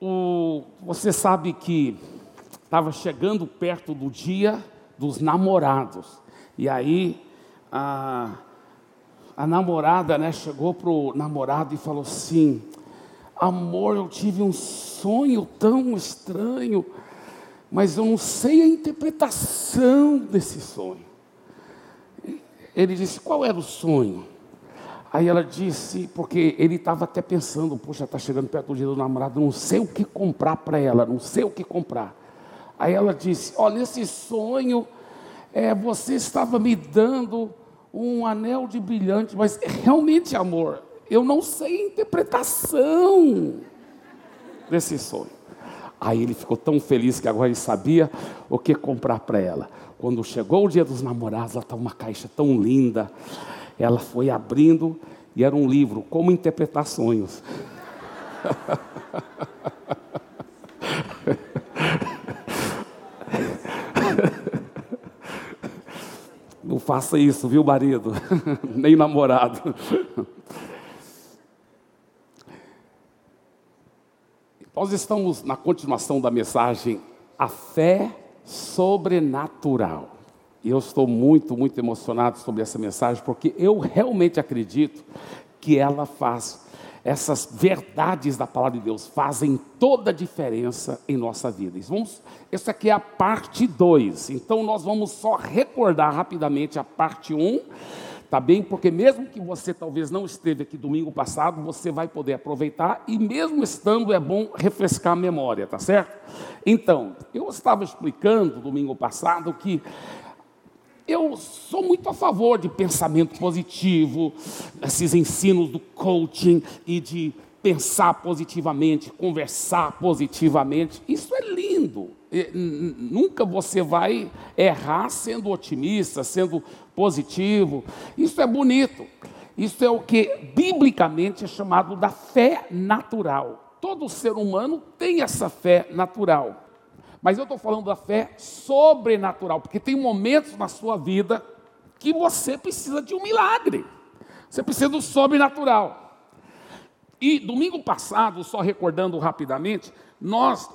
o, você sabe que estava chegando perto do dia dos namorados. E aí a, a namorada né, chegou para o namorado e falou assim: Amor, eu tive um sonho tão estranho, mas eu não sei a interpretação desse sonho. Ele disse: Qual era o sonho? Aí ela disse, porque ele estava até pensando, poxa, está chegando perto do dia do namorado, não sei o que comprar para ela, não sei o que comprar. Aí ela disse, olha, esse sonho, é, você estava me dando um anel de brilhante, mas realmente, amor, eu não sei a interpretação desse sonho. Aí ele ficou tão feliz que agora ele sabia o que comprar para ela. Quando chegou o dia dos namorados, ela estava uma caixa tão linda. Ela foi abrindo e era um livro, Como Interpretar Sonhos. Não faça isso, viu, marido? Nem namorado. Nós estamos na continuação da mensagem A Fé Sobrenatural. E eu estou muito, muito emocionado sobre essa mensagem, porque eu realmente acredito que ela faz, essas verdades da palavra de Deus fazem toda a diferença em nossa vida. Vamos, essa aqui é a parte 2, então nós vamos só recordar rapidamente a parte 1. Um, Tá bem? Porque mesmo que você talvez não esteve aqui domingo passado, você vai poder aproveitar e mesmo estando é bom refrescar a memória, tá certo? Então, eu estava explicando domingo passado que eu sou muito a favor de pensamento positivo, esses ensinos do coaching e de pensar positivamente, conversar positivamente. Isso é lindo. Nunca você vai errar sendo otimista, sendo positivo. Isso é bonito. Isso é o que biblicamente é chamado da fé natural. Todo ser humano tem essa fé natural. Mas eu estou falando da fé sobrenatural, porque tem momentos na sua vida que você precisa de um milagre. Você precisa do sobrenatural. E domingo passado, só recordando rapidamente, nós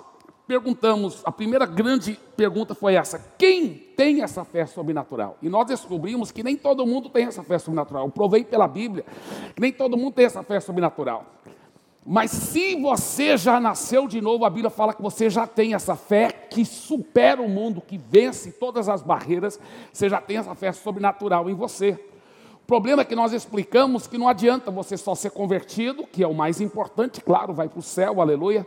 perguntamos, a primeira grande pergunta foi essa: quem tem essa fé sobrenatural? E nós descobrimos que nem todo mundo tem essa fé sobrenatural. Eu provei pela Bíblia que nem todo mundo tem essa fé sobrenatural. Mas se você já nasceu de novo, a Bíblia fala que você já tem essa fé que supera o mundo, que vence todas as barreiras, você já tem essa fé sobrenatural em você. O problema é que nós explicamos que não adianta você só ser convertido, que é o mais importante, claro, vai para o céu, aleluia.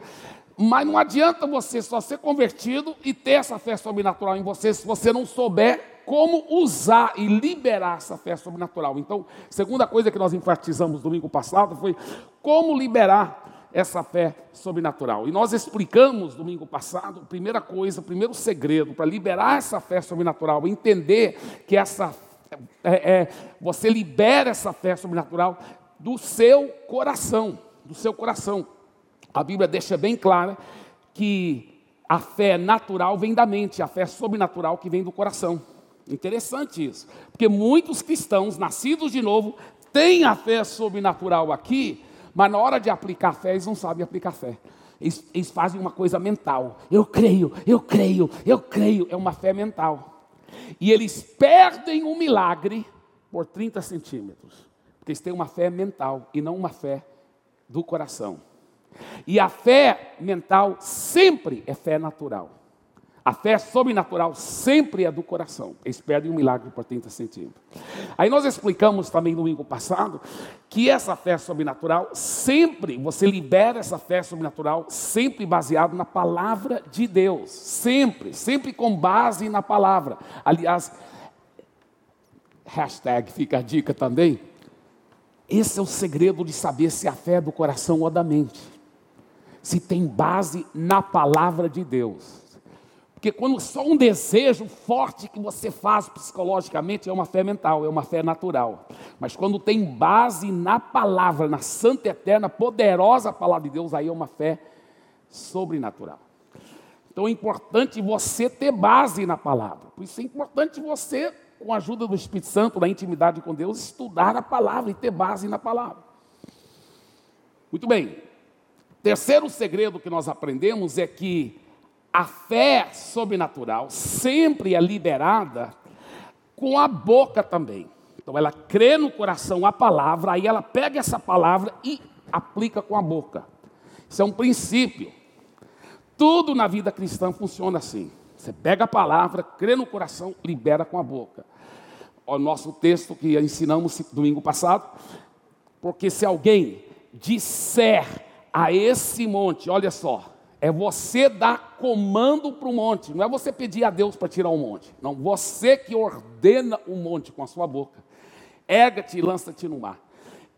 Mas não adianta você só ser convertido e ter essa fé sobrenatural em você se você não souber como usar e liberar essa fé sobrenatural. Então, segunda coisa que nós enfatizamos domingo passado foi como liberar essa fé sobrenatural. E nós explicamos domingo passado, primeira coisa, primeiro segredo para liberar essa fé sobrenatural, entender que essa é, é, você libera essa fé sobrenatural do seu coração, do seu coração. A Bíblia deixa bem clara que a fé natural vem da mente, a fé sobrenatural que vem do coração. Interessante isso, porque muitos cristãos nascidos de novo têm a fé sobrenatural aqui, mas na hora de aplicar fé, eles não sabem aplicar fé. Eles, eles fazem uma coisa mental. Eu creio, eu creio, eu creio. É uma fé mental. E eles perdem o milagre por 30 centímetros. Porque eles têm uma fé mental e não uma fé do coração. E a fé mental sempre é fé natural. A fé sobrenatural sempre é do coração. Eles perdem um milagre por 30 centímetros. Aí nós explicamos também no domingo passado que essa fé sobrenatural sempre, você libera essa fé sobrenatural sempre baseado na palavra de Deus. Sempre, sempre com base na palavra. Aliás, hashtag fica a dica também. Esse é o segredo de saber se a fé é do coração ou da mente se tem base na palavra de Deus. Porque quando só um desejo forte que você faz psicologicamente é uma fé mental, é uma fé natural. Mas quando tem base na palavra, na santa, eterna, poderosa palavra de Deus, aí é uma fé sobrenatural. Então é importante você ter base na palavra. Por isso é importante você, com a ajuda do Espírito Santo, na intimidade com Deus, estudar a palavra e ter base na palavra. Muito bem. terceiro segredo que nós aprendemos é que a fé sobrenatural sempre é liberada com a boca também. Então ela crê no coração a palavra, aí ela pega essa palavra e aplica com a boca. Isso é um princípio. Tudo na vida cristã funciona assim. Você pega a palavra, crê no coração, libera com a boca. O nosso texto que ensinamos domingo passado, porque se alguém disser a esse monte, olha só, é você dar comando para o monte, não é você pedir a Deus para tirar o monte, não, você que ordena o monte com a sua boca, erga-te e lança-te no mar,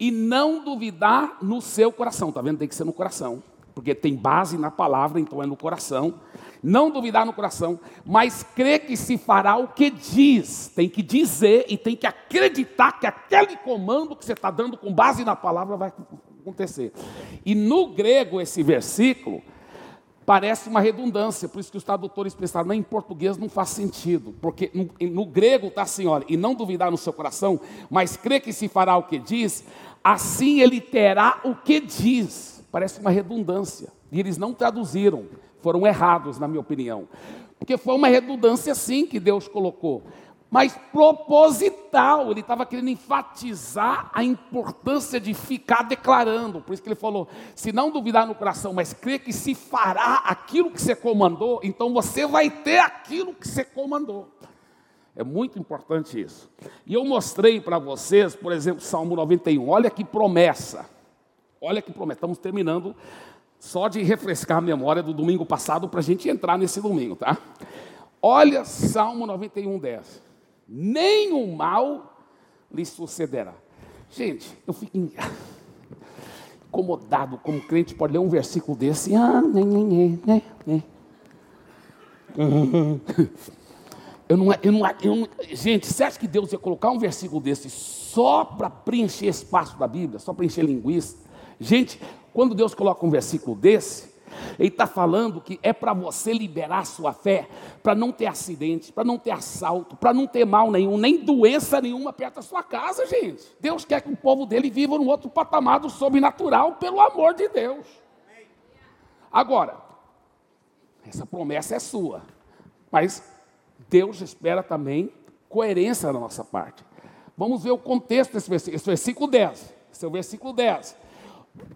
e não duvidar no seu coração, está vendo? Tem que ser no coração, porque tem base na palavra, então é no coração, não duvidar no coração, mas crer que se fará o que diz, tem que dizer e tem que acreditar que aquele comando que você está dando com base na palavra vai acontecer. E no grego, esse versículo parece uma redundância, por isso que os tradutores pensaram, em português não faz sentido, porque no, no grego está assim, olha, e não duvidar no seu coração, mas crê que se fará o que diz, assim ele terá o que diz. Parece uma redundância. E eles não traduziram, foram errados, na minha opinião. Porque foi uma redundância sim que Deus colocou mas proposital. Ele estava querendo enfatizar a importância de ficar declarando. Por isso que ele falou: se não duvidar no coração, mas crer que se fará aquilo que você comandou, então você vai ter aquilo que você comandou. É muito importante isso. E eu mostrei para vocês, por exemplo, Salmo 91. Olha que promessa. Olha que promessa. Estamos terminando só de refrescar a memória do domingo passado para a gente entrar nesse domingo, tá? Olha Salmo 91, 10 nenhum mal lhe sucederá. Gente, eu fico incomodado como crente pode ler um versículo desse. Ah. Eu não, eu não, eu não, gente, você acha que Deus ia colocar um versículo desse só para preencher espaço da Bíblia, só para encher linguiça? Gente, quando Deus coloca um versículo desse, ele está falando que é para você liberar sua fé, para não ter acidente, para não ter assalto, para não ter mal nenhum, nem doença nenhuma perto da sua casa, gente. Deus quer que o povo dele viva num outro patamar do sobrenatural, pelo amor de Deus. Agora, essa promessa é sua, mas Deus espera também coerência da nossa parte. Vamos ver o contexto desse versículo, esse versículo 10. Esse é o versículo 10.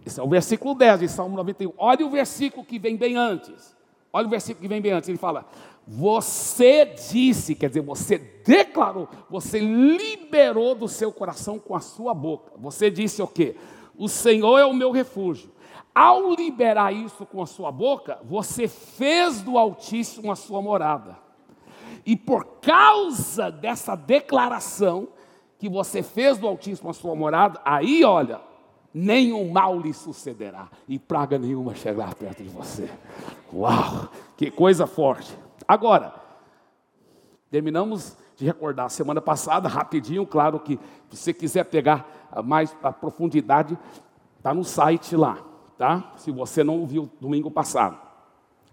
Esse é o versículo 10 de Salmo 91. Olha o versículo que vem bem antes. Olha o versículo que vem bem antes. Ele fala: Você disse, quer dizer, você declarou, você liberou do seu coração com a sua boca. Você disse o quê? O Senhor é o meu refúgio. Ao liberar isso com a sua boca, você fez do Altíssimo a sua morada. E por causa dessa declaração que você fez do Altíssimo a sua morada, aí olha, nenhum mal lhe sucederá e praga nenhuma chegará perto de você. Uau, que coisa forte. Agora, terminamos de recordar semana passada, rapidinho, claro que se você quiser pegar mais a profundidade, está no site lá, tá? Se você não ouviu domingo passado.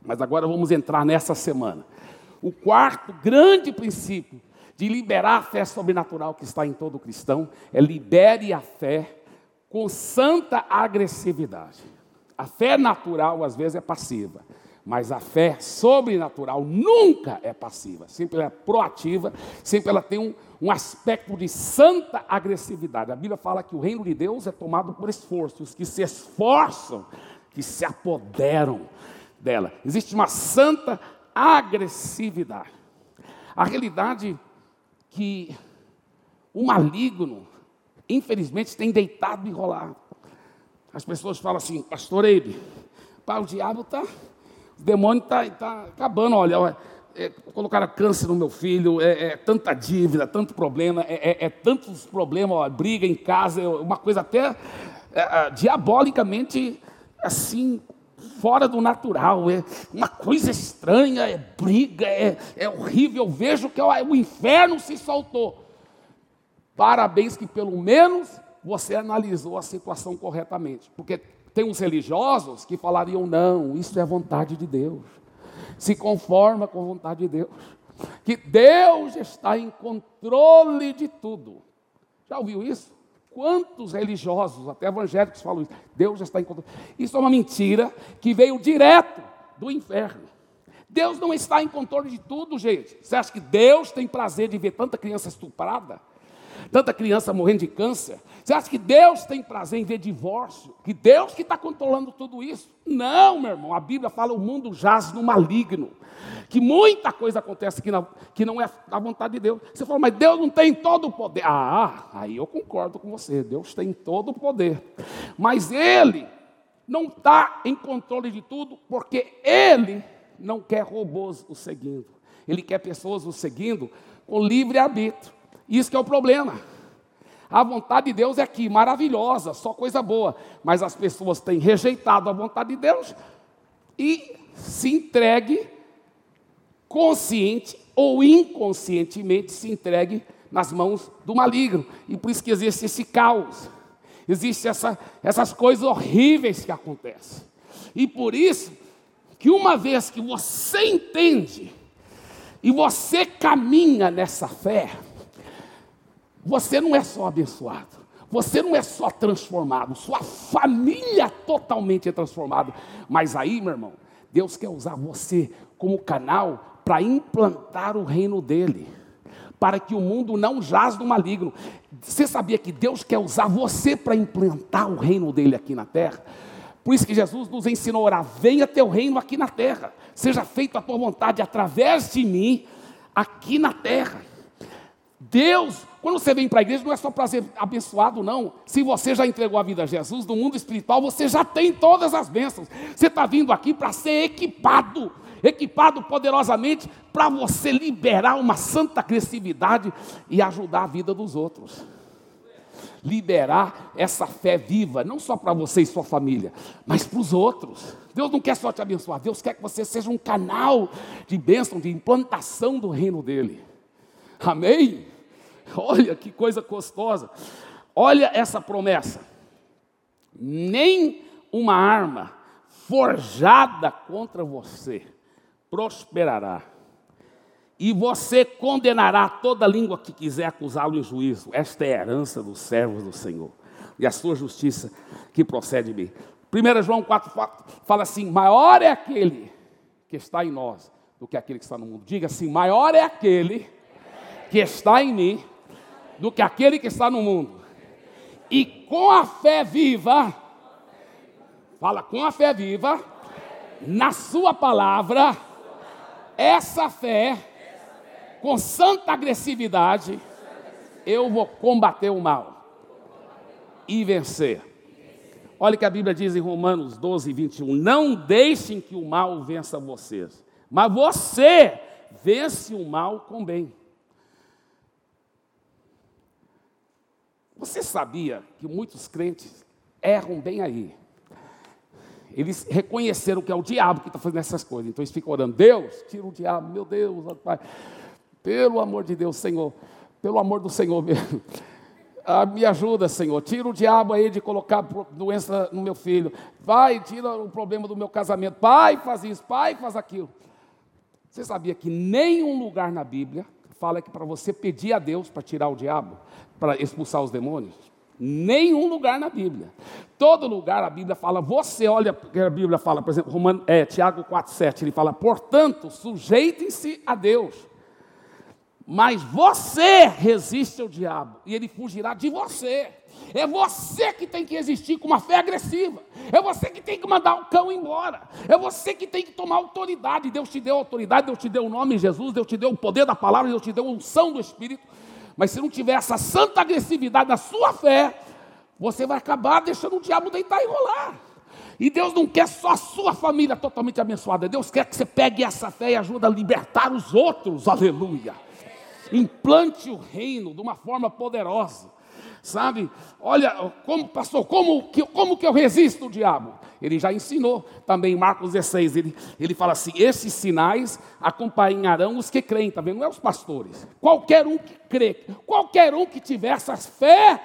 Mas agora vamos entrar nessa semana. O quarto grande princípio de liberar a fé sobrenatural que está em todo cristão é libere a fé com santa agressividade. A fé natural às vezes é passiva, mas a fé sobrenatural nunca é passiva, sempre ela é proativa, sempre ela tem um, um aspecto de santa agressividade. A Bíblia fala que o reino de Deus é tomado por esforços, que se esforçam, que se apoderam dela. Existe uma santa agressividade. A realidade que o maligno infelizmente, tem deitado e enrolado. As pessoas falam assim, pastor Eibe, o diabo está, o demônio está tá acabando, olha, é, colocaram câncer no meu filho, é, é tanta dívida, tanto problema, é, é, é tantos problemas, ó, briga em casa, é uma coisa até é, diabolicamente assim, fora do natural, é uma coisa estranha, é briga, é, é horrível, eu vejo que o inferno se soltou. Parabéns que pelo menos você analisou a situação corretamente. Porque tem uns religiosos que falariam: não, isso é vontade de Deus. Se conforma com a vontade de Deus. Que Deus está em controle de tudo. Já ouviu isso? Quantos religiosos, até evangélicos, falam isso? Deus está em controle. Isso é uma mentira que veio direto do inferno. Deus não está em controle de tudo, gente. Você acha que Deus tem prazer de ver tanta criança estuprada? Tanta criança morrendo de câncer? Você acha que Deus tem prazer em ver divórcio? Que Deus que está controlando tudo isso? Não, meu irmão. A Bíblia fala o mundo jaz no maligno. Que muita coisa acontece que não, que não é da vontade de Deus. Você fala, mas Deus não tem todo o poder. Ah, aí eu concordo com você. Deus tem todo o poder. Mas Ele não está em controle de tudo, porque Ele não quer robôs o seguindo. Ele quer pessoas o seguindo com livre arbítrio. Isso que é o problema. A vontade de Deus é aqui, maravilhosa, só coisa boa. Mas as pessoas têm rejeitado a vontade de Deus e se entregue consciente ou inconscientemente se entregue nas mãos do maligno. E por isso que existe esse caos. Existem essa, essas coisas horríveis que acontecem. E por isso que uma vez que você entende e você caminha nessa fé, você não é só abençoado, você não é só transformado, sua família totalmente é transformada. Mas aí, meu irmão, Deus quer usar você como canal para implantar o reino dele, para que o mundo não jaz do maligno. Você sabia que Deus quer usar você para implantar o reino dele aqui na terra? Por isso que Jesus nos ensinou a orar: venha teu reino aqui na terra, seja feita a tua vontade através de mim, aqui na terra. Deus, quando você vem para a igreja, não é só para ser abençoado, não. Se você já entregou a vida a Jesus, no mundo espiritual, você já tem todas as bênçãos. Você está vindo aqui para ser equipado, equipado poderosamente, para você liberar uma santa agressividade e ajudar a vida dos outros liberar essa fé viva, não só para você e sua família, mas para os outros. Deus não quer só te abençoar, Deus quer que você seja um canal de bênção, de implantação do reino dele. Amém? Olha que coisa gostosa. Olha essa promessa. Nem uma arma forjada contra você prosperará e você condenará toda língua que quiser acusá-lo em juízo. Esta é a herança dos servos do Senhor. E a sua justiça que procede de mim. 1 João 4, 4 fala assim: maior é aquele que está em nós do que aquele que está no mundo. Diga assim: maior é aquele que está em mim do que aquele que está no mundo. E com a fé viva, fala com a fé viva, na Sua palavra, essa fé com santa agressividade, eu vou combater o mal e vencer. Olha o que a Bíblia diz em Romanos 12, 21. Não deixem que o mal vença vocês, mas você vence o mal com bem. Você sabia que muitos crentes erram bem aí? Eles reconheceram que é o diabo que está fazendo essas coisas. Então eles ficam orando, Deus, tira o diabo, meu Deus, Pai. Pelo amor de Deus, Senhor, pelo amor do Senhor mesmo. Ah, me ajuda, Senhor. Tira o diabo aí de colocar doença no meu filho. Vai, tira o problema do meu casamento. Pai, faz isso. Pai, faz aquilo. Você sabia que nenhum lugar na Bíblia fala que para você pedir a Deus para tirar o diabo, para expulsar os demônios? Nenhum lugar na Bíblia. Todo lugar a Bíblia fala, você olha a Bíblia fala, por exemplo, Romano, é, Tiago 4,7, ele fala, portanto, sujeitem-se a Deus mas você resiste ao diabo e ele fugirá de você. É você que tem que resistir com uma fé agressiva. É você que tem que mandar o cão embora. É você que tem que tomar autoridade. Deus te deu autoridade, Deus te deu o nome de Jesus, Deus te deu o poder da palavra, Deus te deu a unção do Espírito. Mas se não tiver essa santa agressividade na sua fé, você vai acabar deixando o diabo deitar e rolar. E Deus não quer só a sua família totalmente abençoada. Deus quer que você pegue essa fé e ajude a libertar os outros. Aleluia implante o reino de uma forma poderosa. Sabe? Olha, como pastor, como que, como que eu resisto o diabo? Ele já ensinou também em Marcos 16. Ele, ele fala assim: esses sinais acompanharão os que creem, tá vendo? Não é os pastores. Qualquer um que crê, qualquer um que tiver essa fé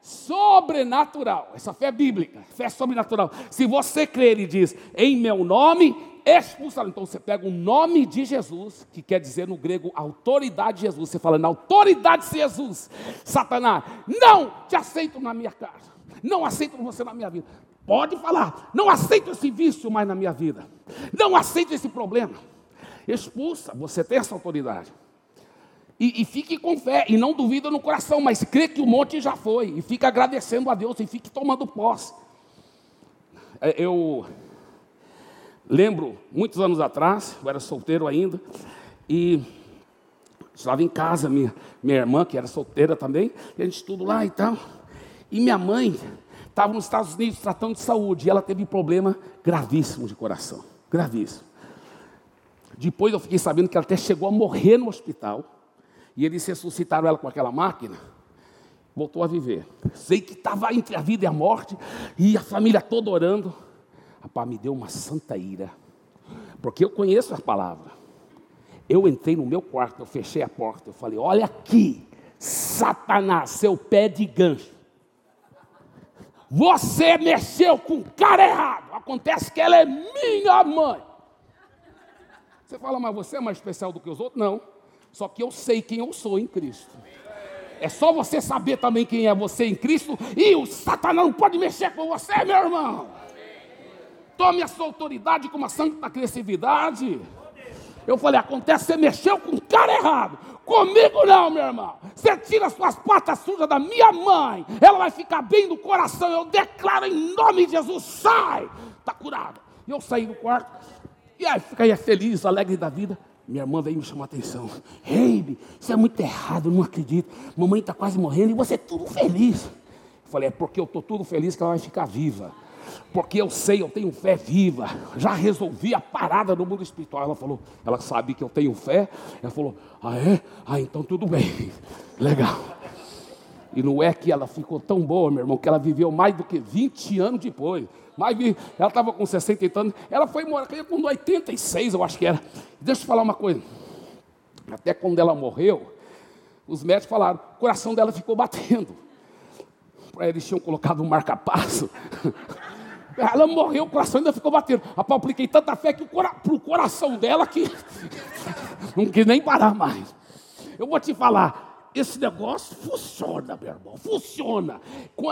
sobrenatural, essa fé bíblica, fé sobrenatural. Se você crer e diz, em meu nome, expulsá-lo. Então você pega o nome de Jesus, que quer dizer no grego autoridade de Jesus. Você fala, na autoridade de Jesus, Satanás, não te aceito na minha casa. Não aceito você na minha vida. Pode falar, não aceito esse vício mais na minha vida. Não aceito esse problema. Expulsa, você tem essa autoridade. E, e, fique com fé, e não duvida no coração, mas crê que o monte já foi, e fique agradecendo a Deus, e fique tomando posse. É, eu lembro, muitos anos atrás, eu era solteiro ainda, e estava em casa, minha, minha irmã, que era solteira também, e a gente tudo lá e tal. E minha mãe estava nos Estados Unidos tratando de saúde, e ela teve problema gravíssimo de coração, gravíssimo. Depois eu fiquei sabendo que ela até chegou a morrer no hospital, e eles ressuscitaram ela com aquela máquina, voltou a viver. Sei que estava entre a vida e a morte, e a família toda orando. Rapaz, me deu uma santa ira, porque eu conheço as palavras. Eu entrei no meu quarto, eu fechei a porta, eu falei: Olha aqui, Satanás, seu pé de gancho. Você mexeu com o cara errado. Acontece que ela é minha mãe. Você fala, mas você é mais especial do que os outros? Não. Só que eu sei quem eu sou em Cristo. É só você saber também quem é você em Cristo e o Satanás não pode mexer com você, meu irmão. Tome a sua autoridade com uma santa agressividade. Eu falei, acontece, você mexeu com o cara errado. Comigo não, meu irmão. Você tira suas patas sujas da minha mãe. Ela vai ficar bem do coração. Eu declaro em nome de Jesus, sai. Está curado. E eu saí do quarto. E aí ficaria feliz, alegre da vida. Minha irmã veio me chamar a atenção. Reibe, isso é muito errado, eu não acredito. Mamãe está quase morrendo e você é tudo feliz. Eu falei, é porque eu estou tudo feliz que ela vai ficar viva. Porque eu sei, eu tenho fé viva. Já resolvi a parada no mundo espiritual. Ela falou, ela sabe que eu tenho fé. Ela falou, ah é? Ah, então tudo bem. Legal. E não é que ela ficou tão boa, meu irmão, que ela viveu mais do que 20 anos depois. Mais, ela estava com 60 anos, ela foi morar com 86, eu acho que era. Deixa eu falar uma coisa. Até quando ela morreu, os médicos falaram, o coração dela ficou batendo. Eles tinham colocado um marca-passo. Ela morreu, o coração ainda ficou batendo. Rapaz, apliquei tanta fé que para o coração dela que não quis nem parar mais. Eu vou te falar, esse negócio funciona, meu irmão, funciona.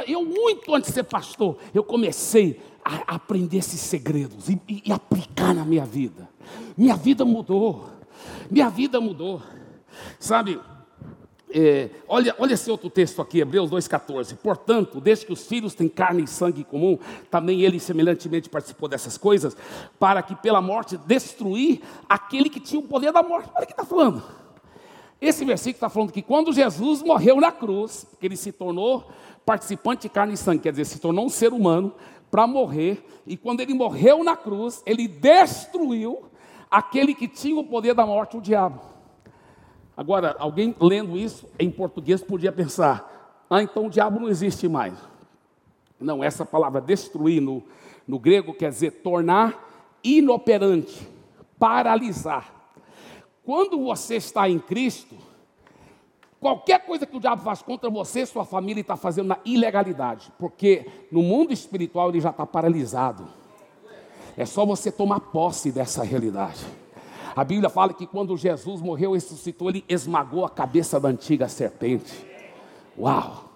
Eu, muito antes de ser pastor, eu comecei a aprender esses segredos e, e, e aplicar na minha vida. Minha vida mudou, minha vida mudou. Sabe, é, olha, olha esse outro texto aqui, Hebreus 2,14. Portanto, desde que os filhos têm carne e sangue comum, também ele semelhantemente participou dessas coisas, para que pela morte destruir aquele que tinha o poder da morte. Olha o que está falando. Esse versículo está falando que quando Jesus morreu na cruz, que ele se tornou participante de carne e sangue, quer dizer, se tornou um ser humano para morrer, e quando ele morreu na cruz, ele destruiu aquele que tinha o poder da morte, o diabo. Agora, alguém lendo isso em português podia pensar: ah, então o diabo não existe mais. Não, essa palavra destruir no, no grego quer dizer tornar inoperante, paralisar. Quando você está em Cristo, qualquer coisa que o diabo faz contra você, sua família está fazendo na ilegalidade, porque no mundo espiritual ele já está paralisado. É só você tomar posse dessa realidade. A Bíblia fala que quando Jesus morreu e ressuscitou, ele esmagou a cabeça da antiga serpente. Uau!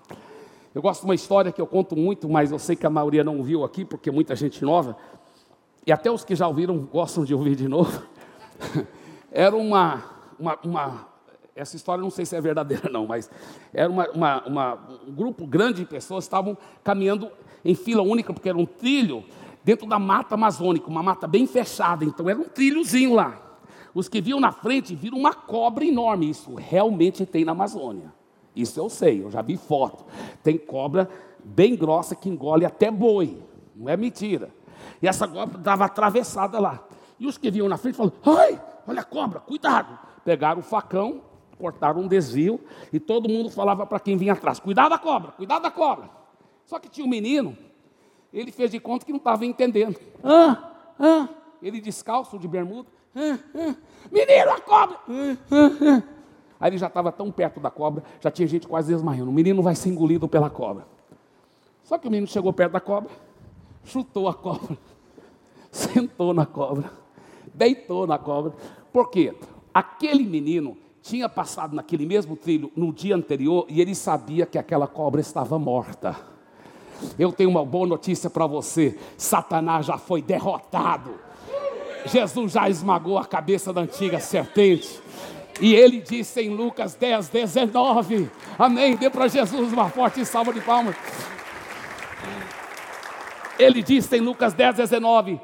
Eu gosto de uma história que eu conto muito, mas eu sei que a maioria não viu aqui, porque muita gente nova, e até os que já ouviram gostam de ouvir de novo. Era uma, uma, uma, essa história não sei se é verdadeira não, mas era uma, uma, uma, um grupo grande de pessoas estavam caminhando em fila única, porque era um trilho dentro da mata amazônica, uma mata bem fechada, então era um trilhozinho lá. Os que viam na frente viram uma cobra enorme, isso realmente tem na Amazônia. Isso eu sei, eu já vi foto. Tem cobra bem grossa que engole até boi, não é mentira. E essa cobra estava atravessada lá. E os que vinham na frente falaram: ai, olha a cobra, cuidado. Pegaram o facão, cortaram um desvio e todo mundo falava para quem vinha atrás: cuidado da cobra, cuidado da cobra. Só que tinha um menino, ele fez de conta que não estava entendendo. Ah, ah, ele descalço de bermuda. Ah, ah, menino, a cobra! Ah. Aí ele já estava tão perto da cobra, já tinha gente quase desmaiando. O menino vai ser engolido pela cobra. Só que o menino chegou perto da cobra, chutou a cobra, sentou na cobra Deitou na cobra. Por quê? Aquele menino tinha passado naquele mesmo trilho no dia anterior e ele sabia que aquela cobra estava morta. Eu tenho uma boa notícia para você: Satanás já foi derrotado. Jesus já esmagou a cabeça da antiga serpente. E ele disse em Lucas 10, 19: Amém. Dê para Jesus uma forte salva de palmas. Ele disse em Lucas 10, 19: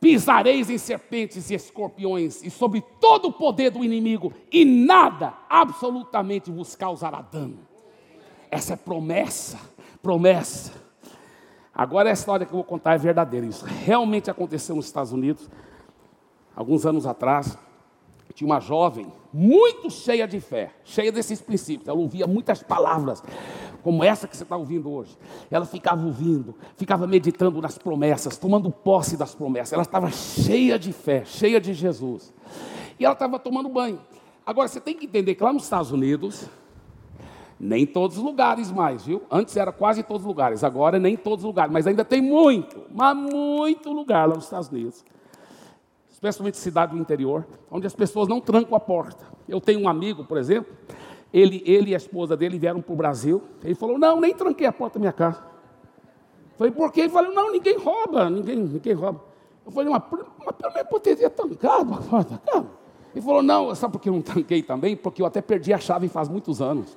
Pisareis em serpentes e escorpiões, e sobre todo o poder do inimigo, e nada absolutamente vos causará dano. Essa é promessa, promessa. Agora a história que eu vou contar é verdadeira. Isso realmente aconteceu nos Estados Unidos, alguns anos atrás. Tinha uma jovem muito cheia de fé, cheia desses princípios. Ela ouvia muitas palavras, como essa que você está ouvindo hoje. Ela ficava ouvindo, ficava meditando nas promessas, tomando posse das promessas. Ela estava cheia de fé, cheia de Jesus. E ela estava tomando banho. Agora você tem que entender que lá nos Estados Unidos, nem todos os lugares mais, viu? Antes era quase todos os lugares, agora nem todos os lugares, mas ainda tem muito, mas muito lugar lá nos Estados Unidos especialmente cidade do interior, onde as pessoas não trancam a porta. Eu tenho um amigo, por exemplo, ele, ele e a esposa dele vieram para o Brasil. Ele falou: Não, nem tranquei a porta da minha casa. Eu falei: Por quê? Ele falou: Não, ninguém rouba, ninguém, ninguém rouba. Eu falei: Mas, mas pelo menos poderia trancado a porta. Calma. Ele falou: Não, sabe por que eu não tranquei também? Porque eu até perdi a chave faz muitos anos.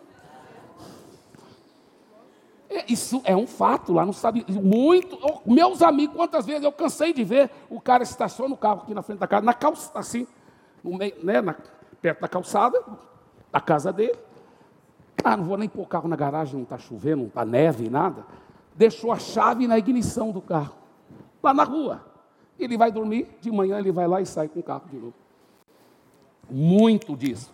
É, isso é um fato lá no estado. Muito. Meus amigos, quantas vezes eu cansei de ver o cara estaciona o carro aqui na frente da casa, na calça, assim, meio, né, na, perto da calçada, da casa dele. Ah, não vou nem pôr o carro na garagem, não está chovendo, não está neve, nada. Deixou a chave na ignição do carro, lá na rua. Ele vai dormir, de manhã ele vai lá e sai com o carro de novo. Muito disso.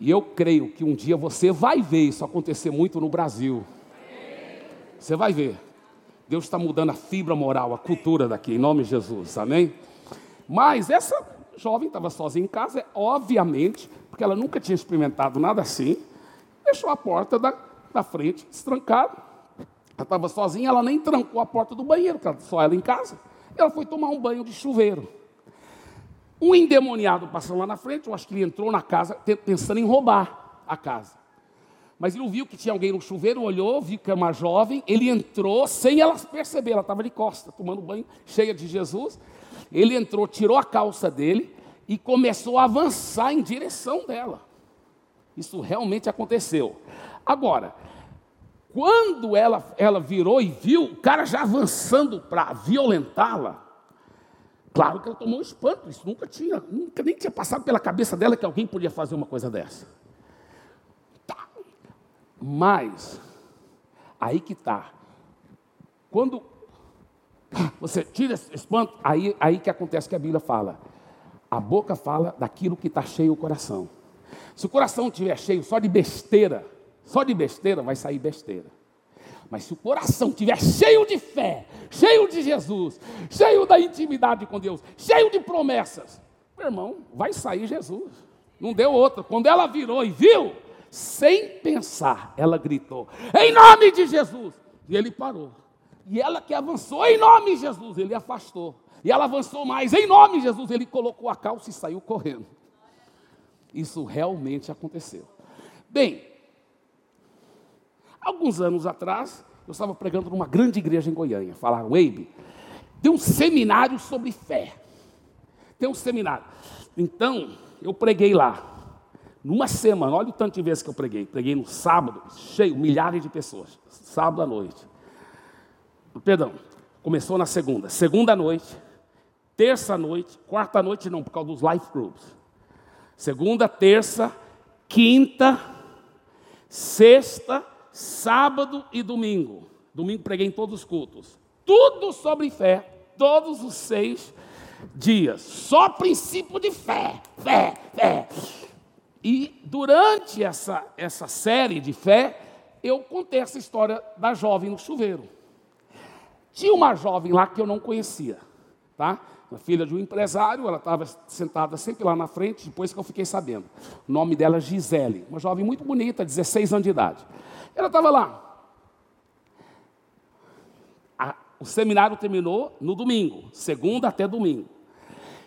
E eu creio que um dia você vai ver isso acontecer muito no Brasil. Você vai ver. Deus está mudando a fibra moral, a cultura daqui, em nome de Jesus, amém? Mas essa jovem estava sozinha em casa, obviamente, porque ela nunca tinha experimentado nada assim, deixou a porta da, da frente destrancada. Ela estava sozinha, ela nem trancou a porta do banheiro, só ela em casa. Ela foi tomar um banho de chuveiro. Um endemoniado passou lá na frente, eu acho que ele entrou na casa pensando em roubar a casa. Mas ele viu que tinha alguém no chuveiro, olhou, viu que era uma jovem, ele entrou sem ela perceber, ela estava de costa, tomando banho, cheia de Jesus. Ele entrou, tirou a calça dele e começou a avançar em direção dela. Isso realmente aconteceu. Agora, quando ela, ela virou e viu o cara já avançando para violentá-la, claro que ela tomou um espanto, isso nunca tinha, nunca nem tinha passado pela cabeça dela que alguém podia fazer uma coisa dessa. Mas, aí que está. Quando você tira esse espanto, aí, aí que acontece que a Bíblia fala. A boca fala daquilo que está cheio o coração. Se o coração estiver cheio só de besteira, só de besteira vai sair besteira. Mas se o coração estiver cheio de fé, cheio de Jesus, cheio da intimidade com Deus, cheio de promessas, meu irmão, vai sair Jesus. Não deu outra. Quando ela virou e viu, sem pensar, ela gritou: Em nome de Jesus! E ele parou. E ela que avançou, em nome de Jesus, ele afastou. E ela avançou mais, em nome de Jesus, ele colocou a calça e saiu correndo. Isso realmente aconteceu. Bem, alguns anos atrás, eu estava pregando numa grande igreja em Goiânia. Falaram, Weibe, tem um seminário sobre fé. Tem um seminário. Então, eu preguei lá. Numa semana, olha o tanto de vezes que eu preguei. Preguei no sábado, cheio, milhares de pessoas. Sábado à noite. Perdão, começou na segunda. Segunda noite, terça noite, quarta noite não, por causa dos life groups. Segunda, terça, quinta, sexta, sábado e domingo. Domingo preguei em todos os cultos. Tudo sobre fé, todos os seis dias. Só princípio de fé, fé, fé. E durante essa, essa série de fé, eu contei essa história da jovem no chuveiro. Tinha uma jovem lá que eu não conhecia, tá? Uma filha de um empresário, ela estava sentada sempre lá na frente, depois que eu fiquei sabendo. O nome dela é Gisele, uma jovem muito bonita, 16 anos de idade. Ela estava lá. A, o seminário terminou no domingo, segunda até domingo.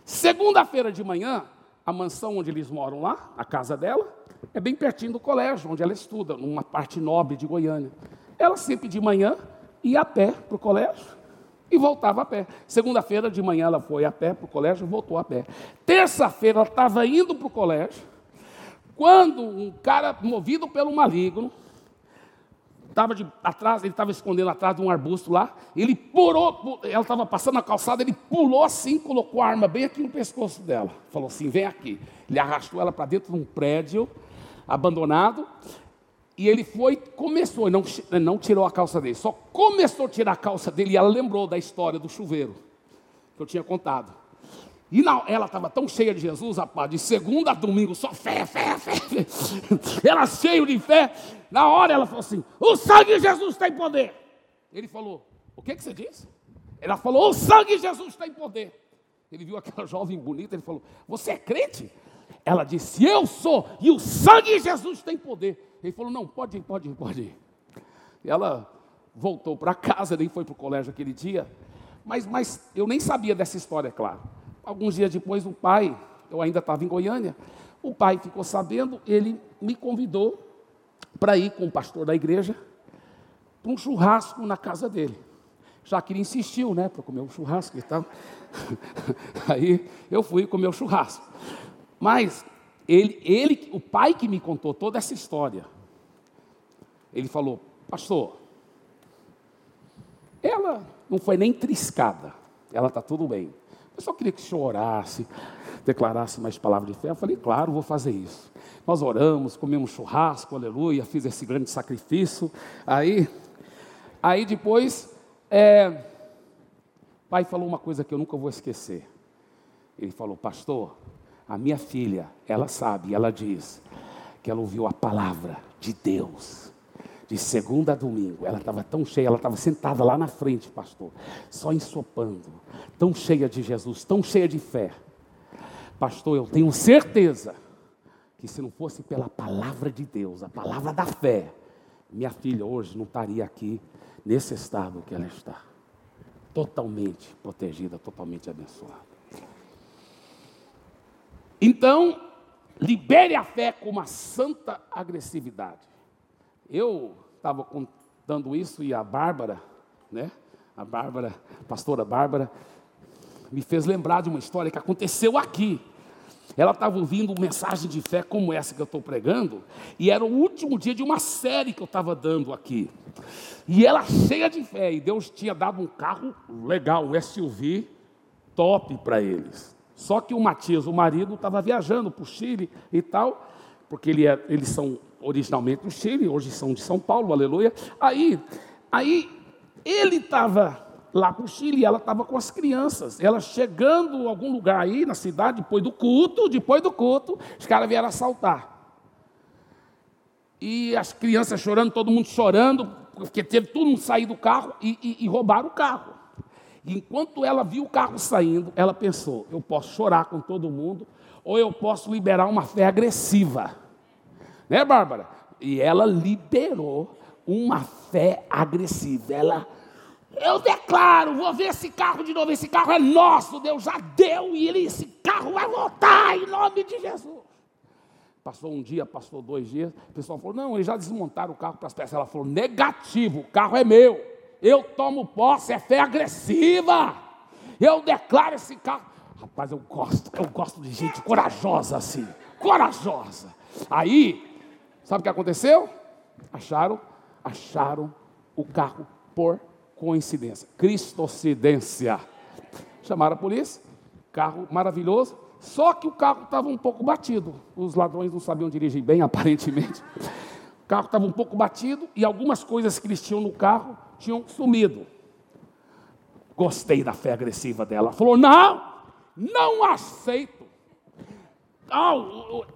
Segunda-feira de manhã, a mansão onde eles moram lá, a casa dela, é bem pertinho do colégio, onde ela estuda, numa parte nobre de Goiânia. Ela sempre de manhã ia a pé para o colégio e voltava a pé. Segunda-feira de manhã ela foi a pé para o colégio e voltou a pé. Terça-feira ela estava indo para o colégio, quando um cara movido pelo maligno, estava atrás, ele estava escondendo atrás de um arbusto lá, ele pulou, ela estava passando na calçada, ele pulou assim, colocou a arma bem aqui no pescoço dela. Falou assim: vem aqui. Ele arrastou ela para dentro de um prédio abandonado. E ele foi, começou, não, não tirou a calça dele, só começou a tirar a calça dele e ela lembrou da história do chuveiro que eu tinha contado. E não, ela estava tão cheia de Jesus, rapaz, de segunda a domingo, só fé, fé, fé, fé. Ela cheia de fé. Na hora ela falou assim: o sangue de Jesus tem poder. Ele falou: o que, que você disse? Ela falou: o sangue de Jesus tem poder. Ele viu aquela jovem bonita, ele falou: Você é crente? Ela disse: Eu sou, e o sangue de Jesus tem poder. Ele falou: Não, pode ir, pode ir, pode ir. Ela voltou para casa, nem foi para o colégio aquele dia. Mas, mas eu nem sabia dessa história, é claro. Alguns dias depois, o pai, eu ainda estava em Goiânia, o pai ficou sabendo, ele me convidou para ir com o pastor da igreja para um churrasco na casa dele. Já que ele insistiu, né, para comer um churrasco e tal. Aí eu fui comer o churrasco. Mas ele, ele, o pai que me contou toda essa história, ele falou, pastor, ela não foi nem triscada, ela está tudo bem. Eu só queria que chorasse, declarasse mais palavras de fé. Eu falei, claro, vou fazer isso. Nós oramos, comemos churrasco, aleluia, fiz esse grande sacrifício. Aí, aí depois, é, o pai falou uma coisa que eu nunca vou esquecer. Ele falou, pastor, a minha filha, ela sabe, ela diz que ela ouviu a palavra de Deus de segunda a domingo. Ela estava tão cheia, ela estava sentada lá na frente, pastor, só ensopando, tão cheia de Jesus, tão cheia de fé. Pastor, eu tenho certeza que se não fosse pela palavra de Deus, a palavra da fé, minha filha hoje não estaria aqui nesse estado que ela está. Totalmente protegida, totalmente abençoada. Então, libere a fé com uma santa agressividade. Eu estava contando isso e a Bárbara, né? A Bárbara, a pastora Bárbara, me fez lembrar de uma história que aconteceu aqui. Ela estava ouvindo mensagem de fé como essa que eu estou pregando, e era o último dia de uma série que eu estava dando aqui. E ela cheia de fé, e Deus tinha dado um carro legal, um SUV top para eles. Só que o Matias, o marido, estava viajando para o Chile e tal, porque ele é, eles são originalmente do Chile, hoje são de São Paulo, aleluia. Aí, aí ele estava lá para o Chile, ela estava com as crianças. Ela chegando a algum lugar aí na cidade, depois do culto, depois do culto, os caras vieram assaltar. E as crianças chorando, todo mundo chorando, porque teve todo mundo sair do carro e, e, e roubaram o carro. E enquanto ela viu o carro saindo, ela pensou: eu posso chorar com todo mundo, ou eu posso liberar uma fé agressiva. Né, Bárbara? E ela liberou uma fé agressiva. Ela, eu declaro, vou ver esse carro de novo. Esse carro é nosso, Deus já deu e ele, esse carro vai voltar em nome de Jesus. Passou um dia, passou dois dias. O pessoal falou: não, eles já desmontaram o carro para as peças. Ela falou: negativo, o carro é meu. Eu tomo posse, é fé agressiva. Eu declaro esse carro. Rapaz, eu gosto, eu gosto de gente corajosa assim. Corajosa. Aí, Sabe o que aconteceu? Acharam, acharam o carro por coincidência, cristocidência. Chamaram a polícia, carro maravilhoso, só que o carro estava um pouco batido. Os ladrões não sabiam dirigir bem, aparentemente. O carro estava um pouco batido e algumas coisas que eles tinham no carro tinham sumido. Gostei da fé agressiva dela. Falou: não, não aceito ah,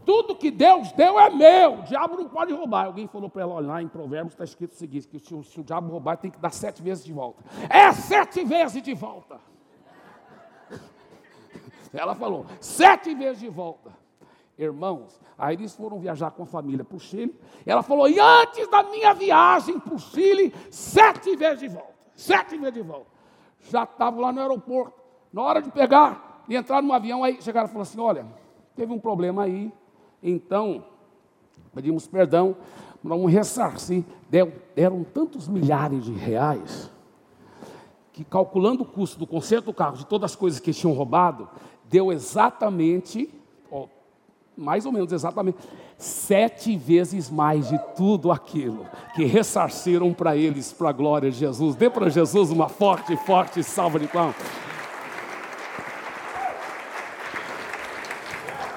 tudo que Deus deu é meu, o diabo não pode roubar. Alguém falou para ela, olha, lá em Provérbios está escrito o seguinte: que se, se o diabo roubar, tem que dar sete vezes de volta. É sete vezes de volta. Ela falou, sete vezes de volta. Irmãos, aí eles foram viajar com a família para o Chile. Ela falou, e antes da minha viagem para o Chile, sete vezes de volta. Sete vezes de volta. Já estavam lá no aeroporto. Na hora de pegar, e entraram no avião, aí chegaram e falaram assim: olha, teve um problema aí, então pedimos perdão, vamos ressarcir. Deram tantos milhares de reais que, calculando o custo do conserto do carro, de todas as coisas que tinham roubado, deu exatamente, ó, mais ou menos exatamente, sete vezes mais de tudo aquilo que ressarciram para eles, para a glória de Jesus. Dê para Jesus uma forte, forte salva de palmas.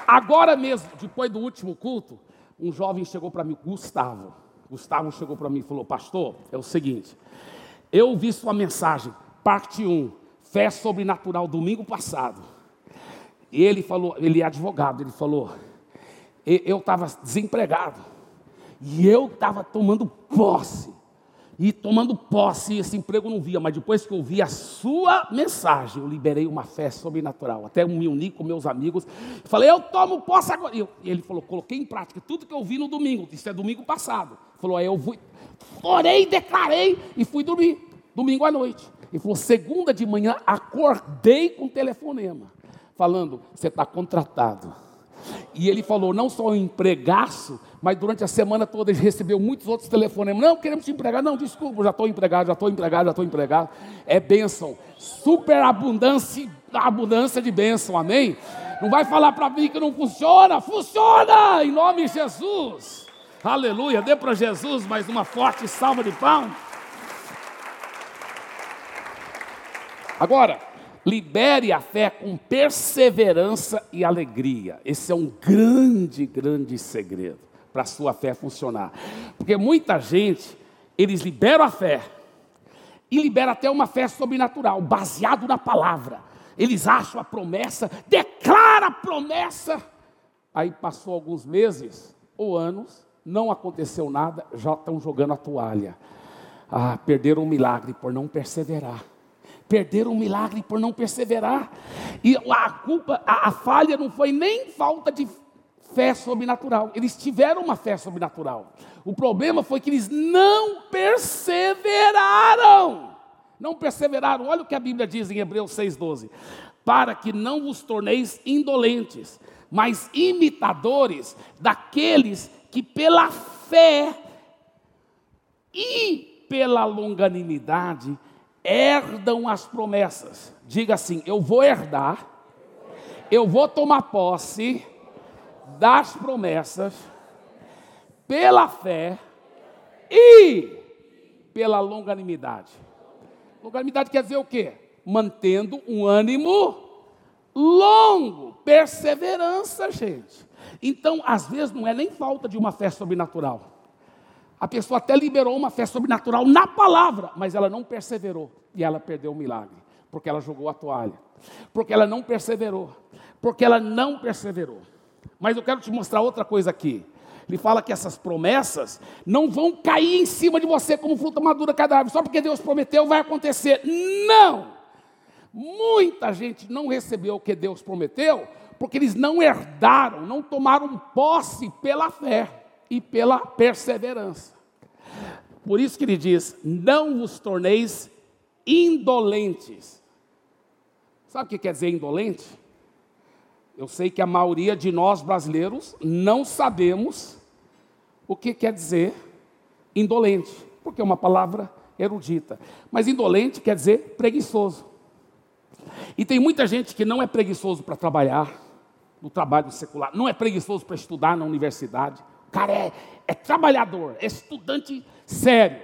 Agora mesmo, depois do último culto, um jovem chegou para mim, Gustavo. Gustavo chegou para mim e falou: Pastor, é o seguinte, eu vi sua mensagem, parte 1, fé sobrenatural, domingo passado. E ele falou, ele é advogado, ele falou: Eu estava desempregado, e eu estava tomando posse e tomando posse, esse emprego não via, mas depois que eu vi a sua mensagem, eu liberei uma fé sobrenatural. Até me uni com meus amigos, falei, eu tomo posse agora. E ele falou, coloquei em prática tudo que eu vi no domingo, isso é domingo passado. Falou, aí eu fui, orei, declarei e fui dormir, domingo à noite. Ele falou, segunda de manhã, acordei com um telefonema, falando, você está contratado. E ele falou, não só um empregaço, mas durante a semana toda ele recebeu muitos outros telefonemas. Não, queremos te empregar. Não, desculpa, já estou empregado, já estou empregado, já estou empregado. É bênção. Super abundância, de bênção, amém? Não vai falar para mim que não funciona. Funciona! Em nome de Jesus. Aleluia. Dê para Jesus mais uma forte salva de palmas. Agora, libere a fé com perseverança e alegria. Esse é um grande, grande segredo para a sua fé funcionar. Porque muita gente, eles liberam a fé e liberam até uma fé sobrenatural, baseado na palavra. Eles acham a promessa, declara a promessa. Aí passou alguns meses ou anos, não aconteceu nada, já estão jogando a toalha. Ah, perderam o milagre por não perseverar. Perderam o milagre por não perseverar. E a culpa, a, a falha não foi nem falta de fé sobrenatural. Eles tiveram uma fé sobrenatural. O problema foi que eles não perseveraram. Não perseveraram. Olha o que a Bíblia diz em Hebreus 6,12: Para que não vos torneis indolentes, mas imitadores daqueles que pela fé e pela longanimidade herdam as promessas. Diga assim: eu vou herdar, eu vou tomar posse das promessas pela fé e pela longanimidade. Longanimidade quer dizer o quê? Mantendo um ânimo longo, perseverança, gente. Então, às vezes, não é nem falta de uma fé sobrenatural. A pessoa até liberou uma fé sobrenatural na palavra, mas ela não perseverou e ela perdeu o milagre, porque ela jogou a toalha, porque ela não perseverou, porque ela não perseverou. Mas eu quero te mostrar outra coisa aqui. Ele fala que essas promessas não vão cair em cima de você como fruta madura cada árvore, só porque Deus prometeu vai acontecer. Não! Muita gente não recebeu o que Deus prometeu, porque eles não herdaram, não tomaram posse pela fé e pela perseverança. Por isso que ele diz: não vos torneis indolentes. Sabe o que quer dizer indolente? Eu sei que a maioria de nós brasileiros não sabemos o que quer dizer indolente, porque é uma palavra erudita. Mas indolente quer dizer preguiçoso. E tem muita gente que não é preguiçoso para trabalhar, no trabalho secular, não é preguiçoso para estudar na universidade. Cara é, é trabalhador, é estudante sério.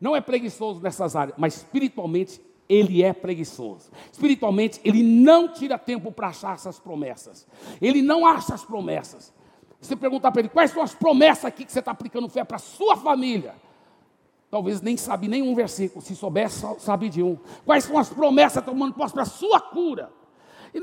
Não é preguiçoso nessas áreas, mas espiritualmente ele é preguiçoso. Espiritualmente, ele não tira tempo para achar essas promessas. Ele não acha as promessas. Você perguntar para ele, quais são as promessas aqui que você está aplicando fé para a sua família? Talvez nem sabe nenhum versículo, se soubesse, sabe de um. Quais são as promessas tomando posse para a sua cura?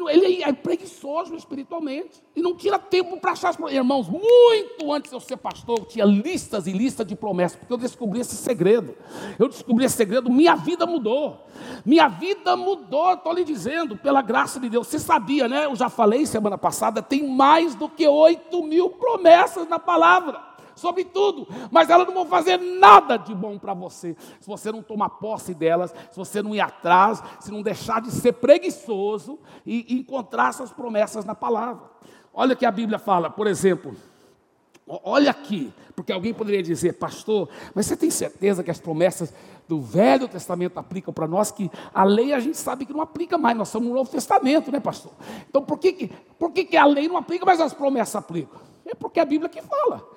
Ele é preguiçoso espiritualmente e não tira tempo para achar as promessas. Irmãos, muito antes de eu ser pastor, eu tinha listas e listas de promessas, porque eu descobri esse segredo. Eu descobri esse segredo, minha vida mudou. Minha vida mudou, estou lhe dizendo, pela graça de Deus. Você sabia, né? Eu já falei semana passada, tem mais do que 8 mil promessas na palavra. Sobre tudo, mas elas não vão fazer nada de bom para você. Se você não tomar posse delas, se você não ir atrás, se não deixar de ser preguiçoso e encontrar essas promessas na palavra. Olha o que a Bíblia fala, por exemplo, Olha aqui, porque alguém poderia dizer, pastor, mas você tem certeza que as promessas do Velho Testamento aplicam para nós, que a lei a gente sabe que não aplica mais, nós somos no Novo Testamento, né, pastor? Então por que, por que, que a lei não aplica, mas as promessas aplicam? É porque a Bíblia que fala,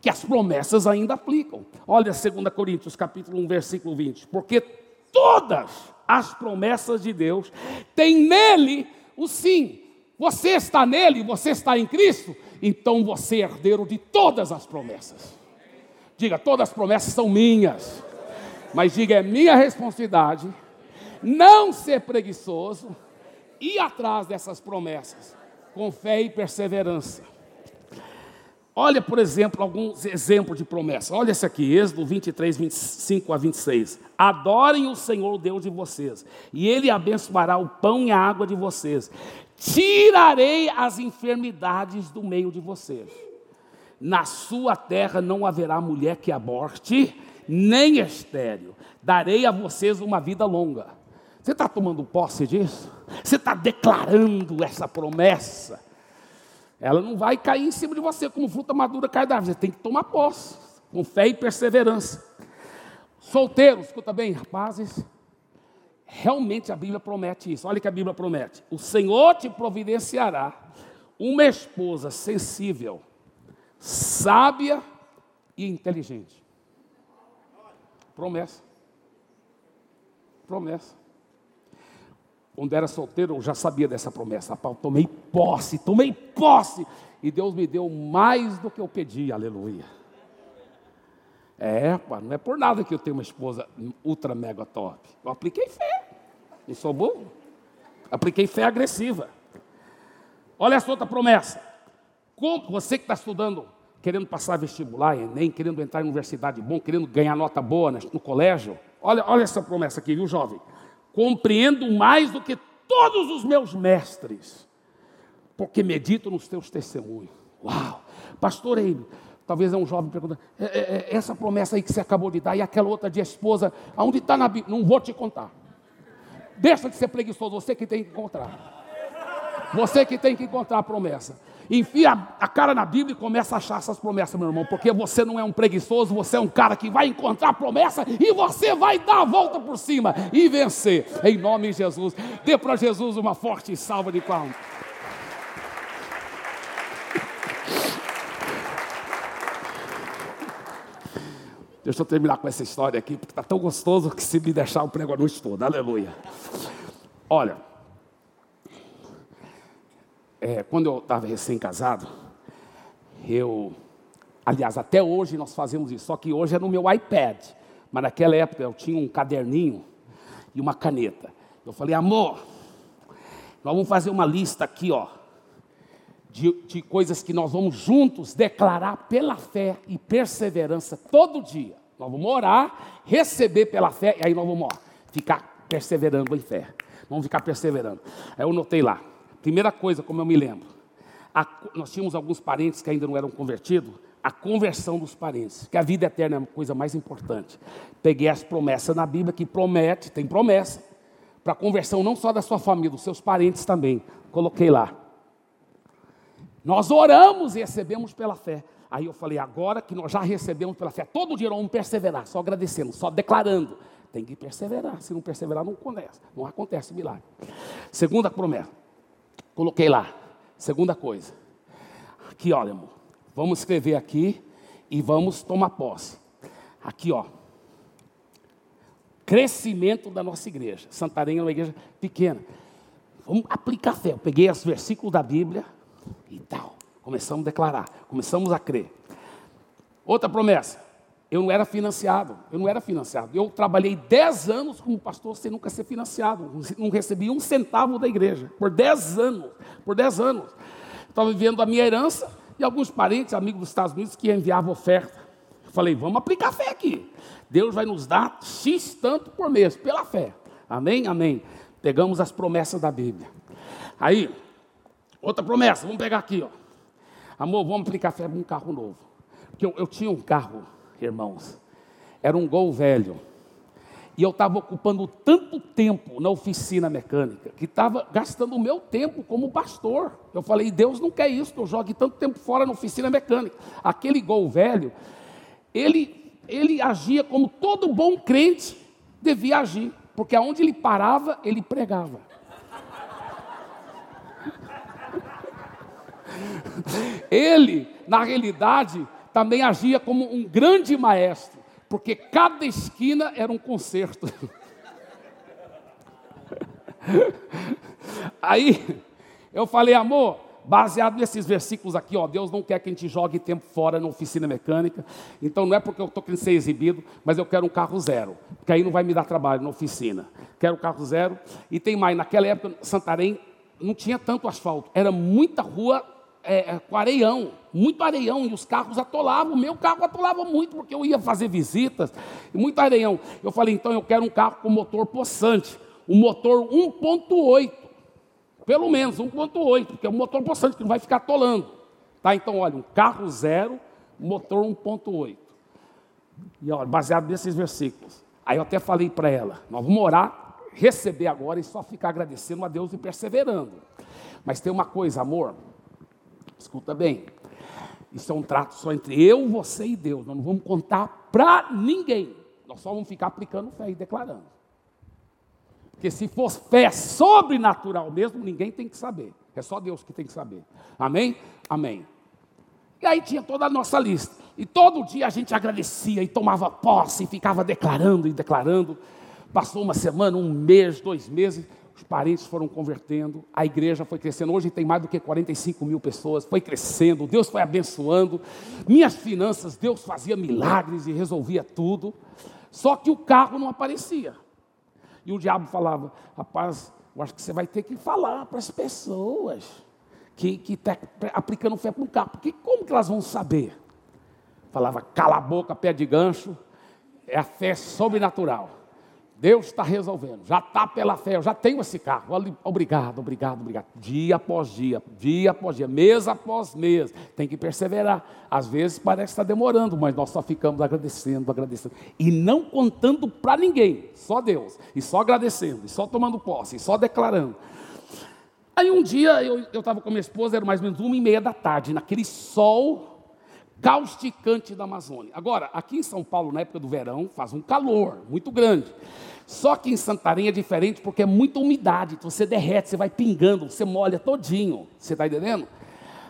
que as promessas ainda aplicam. Olha 2 Coríntios capítulo 1, versículo 20. Porque todas as promessas de Deus têm nele o sim. Você está nele, você está em Cristo, então você é herdeiro de todas as promessas. Diga, todas as promessas são minhas. Mas diga, é minha responsabilidade não ser preguiçoso, ir atrás dessas promessas, com fé e perseverança. Olha, por exemplo, alguns exemplos de promessa. Olha esse aqui, Êxodo 23, 25 a 26. Adorem o Senhor, Deus de vocês, e Ele abençoará o pão e a água de vocês. Tirarei as enfermidades do meio de vocês. Na sua terra não haverá mulher que aborte, nem estéreo. Darei a vocês uma vida longa. Você está tomando posse disso? Você está declarando essa promessa? Ela não vai cair em cima de você como fruta madura cai da árvore. Você tem que tomar posse, com fé e perseverança. Solteiros, escuta bem, rapazes. Realmente a Bíblia promete isso. Olha que a Bíblia promete: O Senhor te providenciará uma esposa sensível, sábia e inteligente. Promessa. Promessa. Quando era solteiro, eu já sabia dessa promessa. Paulo, tomei posse, tomei posse. E Deus me deu mais do que eu pedi, aleluia. É, pá, não é por nada que eu tenho uma esposa ultra mega top. Eu apliquei fé. Não sou bom. Apliquei fé agressiva. Olha essa outra promessa. Como você que está estudando, querendo passar vestibular, Enem, querendo entrar em universidade bom, querendo ganhar nota boa no colégio, olha, olha essa promessa aqui, viu, jovem? Compreendo mais do que todos os meus mestres, porque medito nos teus testemunhos. Uau! Pastor Eiro, talvez é um jovem perguntando, é, é, é, essa promessa aí que você acabou de dar, e aquela outra de esposa, aonde está na Bíblia? Não vou te contar. Deixa de ser preguiçoso, você que tem que encontrar. Você que tem que encontrar a promessa. Enfia a cara na Bíblia e começa a achar essas promessas, meu irmão, porque você não é um preguiçoso, você é um cara que vai encontrar promessa e você vai dar a volta por cima e vencer, em nome de Jesus. Dê para Jesus uma forte salva de palmas. Deixa eu terminar com essa história aqui, porque está tão gostoso que se me deixar o prego a noite toda. Aleluia. Olha, é, quando eu estava recém-casado, eu, aliás, até hoje nós fazemos isso, só que hoje é no meu iPad, mas naquela época eu tinha um caderninho e uma caneta. Eu falei, amor, nós vamos fazer uma lista aqui, ó, de, de coisas que nós vamos juntos declarar pela fé e perseverança todo dia. Nós vamos orar, receber pela fé, e aí nós vamos ó, ficar perseverando em fé. Vamos ficar perseverando. Aí eu notei lá, Primeira coisa, como eu me lembro, a, nós tínhamos alguns parentes que ainda não eram convertidos, a conversão dos parentes, que a vida eterna é a coisa mais importante. Peguei as promessas na Bíblia que promete, tem promessa, para a conversão não só da sua família, dos seus parentes também. Coloquei lá. Nós oramos e recebemos pela fé. Aí eu falei, agora que nós já recebemos pela fé, todo dia vamos perseverar, só agradecendo, só declarando. Tem que perseverar, se não perseverar, não acontece, não acontece milagre. Segunda promessa, Coloquei lá. Segunda coisa. Aqui, olha, amor. Vamos escrever aqui e vamos tomar posse. Aqui, ó. Crescimento da nossa igreja. Santarém é uma igreja pequena. Vamos aplicar fé. Eu peguei os versículos da Bíblia e tal. Começamos a declarar. Começamos a crer. Outra promessa. Eu não era financiado, eu não era financiado. Eu trabalhei 10 anos como pastor sem nunca ser financiado. Não recebi um centavo da igreja. Por 10 anos. Por 10 anos. Estava vivendo a minha herança e alguns parentes, amigos dos Estados Unidos, que enviavam oferta. Eu falei, vamos aplicar fé aqui. Deus vai nos dar X tanto por mês, pela fé. Amém? Amém. Pegamos as promessas da Bíblia. Aí, outra promessa, vamos pegar aqui, ó. Amor, vamos aplicar fé num carro novo. que eu, eu tinha um carro, irmãos, era um Gol velho. E eu estava ocupando tanto tempo na oficina mecânica, que estava gastando o meu tempo como pastor. Eu falei, Deus não quer isso, que eu jogue tanto tempo fora na oficina mecânica. Aquele gol velho, ele, ele agia como todo bom crente devia agir, porque aonde ele parava, ele pregava. Ele, na realidade, também agia como um grande maestro porque cada esquina era um concerto. Aí eu falei, amor, baseado nesses versículos aqui, ó, Deus não quer que a gente jogue tempo fora na oficina mecânica. Então não é porque eu estou querendo ser exibido, mas eu quero um carro zero, porque aí não vai me dar trabalho na oficina. Quero um carro zero. E tem mais, naquela época, Santarém não tinha tanto asfalto, era muita rua é, é, com areião, muito areião, e os carros atolavam. O meu carro atolava muito, porque eu ia fazer visitas, muito areião. Eu falei, então eu quero um carro com motor possante, um motor 1.8, pelo menos 1.8, porque é um motor possante que não vai ficar atolando. Tá? Então, olha, um carro zero, motor 1.8. E olha, baseado nesses versículos. Aí eu até falei para ela, nós vamos orar, receber agora e só ficar agradecendo a Deus e perseverando. Mas tem uma coisa, amor, Escuta bem. Isso é um trato só entre eu, você e Deus. Nós não vamos contar para ninguém. Nós só vamos ficar aplicando fé e declarando. Porque se for fé sobrenatural mesmo, ninguém tem que saber. É só Deus que tem que saber. Amém? Amém. E aí tinha toda a nossa lista. E todo dia a gente agradecia e tomava posse e ficava declarando e declarando. Passou uma semana, um mês, dois meses os parentes foram convertendo, a igreja foi crescendo. Hoje tem mais do que 45 mil pessoas, foi crescendo, Deus foi abençoando. Minhas finanças, Deus fazia milagres e resolvia tudo. Só que o carro não aparecia. E o diabo falava: Rapaz, eu acho que você vai ter que falar para as pessoas que estão tá aplicando fé para um carro, porque como que elas vão saber? Falava: Cala a boca, pé de gancho, é a fé sobrenatural. Deus está resolvendo, já está pela fé, eu já tenho esse carro. Obrigado, obrigado, obrigado. Dia após dia, dia após dia, mês após mês. Tem que perseverar. Às vezes parece que está demorando, mas nós só ficamos agradecendo, agradecendo. E não contando para ninguém, só Deus. E só agradecendo, e só tomando posse, e só declarando. Aí um dia eu estava com minha esposa, era mais ou menos uma e meia da tarde, naquele sol causticante da Amazônia. Agora, aqui em São Paulo, na época do verão, faz um calor muito grande. Só que em Santarém é diferente porque é muita umidade, então você derrete, você vai pingando, você molha todinho, você está entendendo?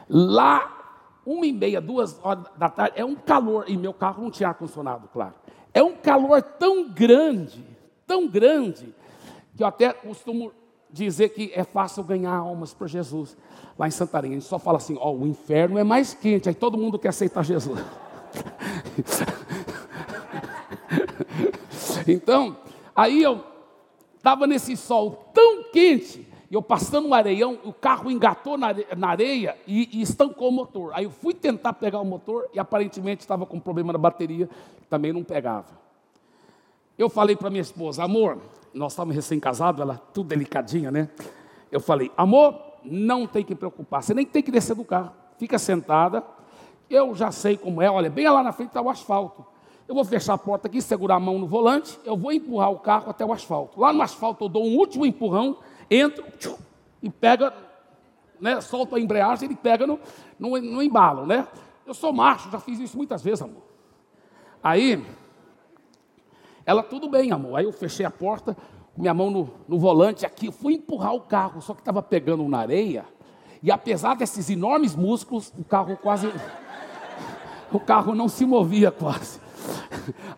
Lá, uma e meia, duas horas da tarde, é um calor, e meu carro não tinha ar-condicionado, claro. É um calor tão grande, tão grande, que eu até costumo dizer que é fácil ganhar almas para Jesus. Lá em Santarém, a gente só fala assim, ó, o inferno é mais quente, aí todo mundo quer aceitar Jesus. então, Aí eu estava nesse sol tão quente, eu passando um areião, o carro engatou na areia e, e, estancou o motor. Aí eu fui tentar pegar o motor e aparentemente estava com problema na bateria, também não pegava. Eu falei para minha esposa, amor, nós estávamos recém-casados, ela tudo delicadinha, né? Eu falei, amor, não tem que preocupar, você nem tem que descer do carro, fica sentada, eu já sei como é, olha, bem lá na frente está o asfalto. Eu vou fechar a porta aqui, segurar a mão no volante, eu vou empurrar o carro até o asfalto. Lá no asfalto eu dou um último empurrão, entro tchum, e pega, né, solto a embreagem, ele pega no, no, no embalo, né? Eu sou macho, já fiz isso muitas vezes, amor. Aí, ela, tudo bem, amor. Aí eu fechei a porta, minha mão no, no volante aqui, fui empurrar o carro, só que estava pegando na areia, e apesar desses enormes músculos, o carro quase. O carro não se movia quase.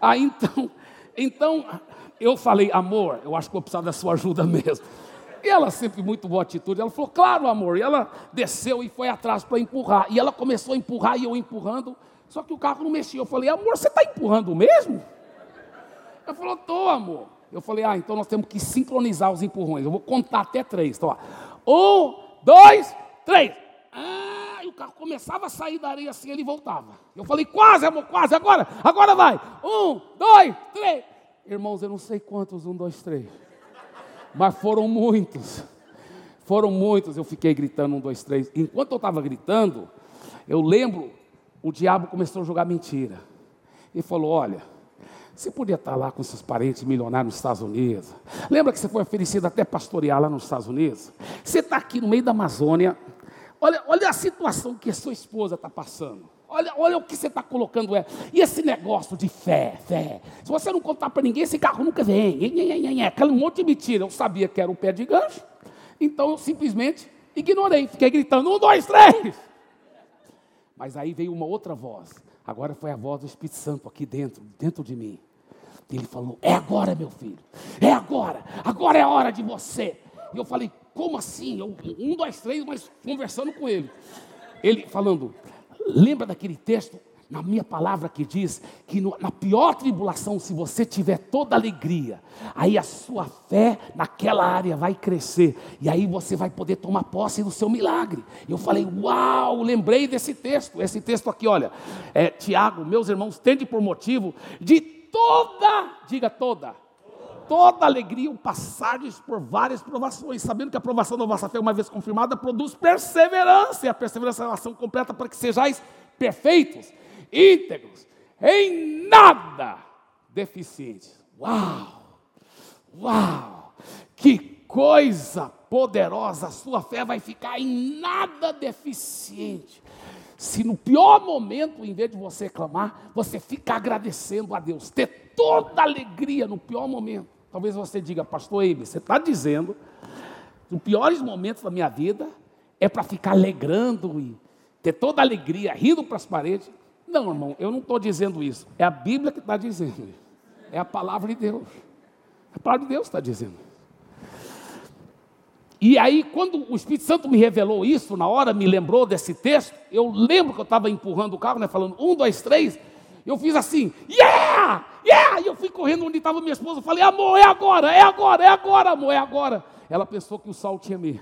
Aí então, então eu falei, amor, eu acho que vou precisar da sua ajuda mesmo. E ela sempre muito boa atitude, ela falou, claro, amor. E ela desceu e foi atrás para empurrar. E ela começou a empurrar e eu empurrando, só que o carro não mexia. Eu falei, amor, você está empurrando mesmo? Ela falou, tô, amor. Eu falei, ah, então nós temos que sincronizar os empurrões. Eu vou contar até três. Então, ó. Um, dois, três. Ah, carro começava a sair da areia assim, ele voltava. Eu falei, quase, amor, quase, agora, agora vai. Um, dois, três. Irmãos, eu não sei quantos, um, dois, três. Mas foram muitos. Foram muitos, eu fiquei gritando um, dois, três. Enquanto eu estava gritando, eu lembro o diabo começou a jogar mentira. E falou: Olha, você podia estar lá com seus parentes milionários nos Estados Unidos. Lembra que você foi oferecido até pastorear lá nos Estados Unidos? Você está aqui no meio da Amazônia. Olha, olha a situação que a sua esposa está passando. Olha, olha o que você está colocando. É. E esse negócio de fé, fé. Se você não contar para ninguém, esse carro nunca vem. Aquele monte de mentira. Eu sabia que era o pé de gancho. Então eu simplesmente ignorei. Fiquei gritando: um, dois, três. Mas aí veio uma outra voz. Agora foi a voz do Espírito Santo aqui dentro, dentro de mim. Ele falou: É agora, meu filho. É agora. Agora é a hora de você. E eu falei: Como assim? Eu, um, dois, três, mas conversando com ele. Ele falando: Lembra daquele texto na minha palavra que diz que no, na pior tribulação, se você tiver toda alegria, aí a sua fé naquela área vai crescer, e aí você vai poder tomar posse do seu milagre. Eu falei, uau, lembrei desse texto, esse texto aqui, olha, é, Tiago, meus irmãos, tende por motivo de toda, diga toda, toda alegria o passardes por várias provações, sabendo que a provação da vossa fé, uma vez confirmada, produz perseverança, e a perseverança é a ação completa para que sejais perfeitos, íntegros, em nada deficientes. Uau! Uau! Que coisa poderosa! A sua fé vai ficar em nada deficiente. Se no pior momento, em vez de você clamar, você fica agradecendo a Deus, ter toda alegria no pior momento. Talvez você diga, pastor Eibe, você está dizendo que os piores momentos da minha vida é para ficar alegrando e ter toda alegria, rindo para as paredes. Não, irmão, eu não estou dizendo isso. É a Bíblia que está dizendo. É a palavra de Deus. A palavra de Deus está dizendo. E aí, quando o Espírito Santo me revelou isso, na hora me lembrou desse texto, eu lembro que eu estava empurrando o carro, né, falando um, dois, três. Eu fiz assim, yeah, yeah! E eu fui correndo onde estava minha esposa. Falei, amor, é agora, é agora, é agora, amor, é agora. Ela pensou que o sol tinha me.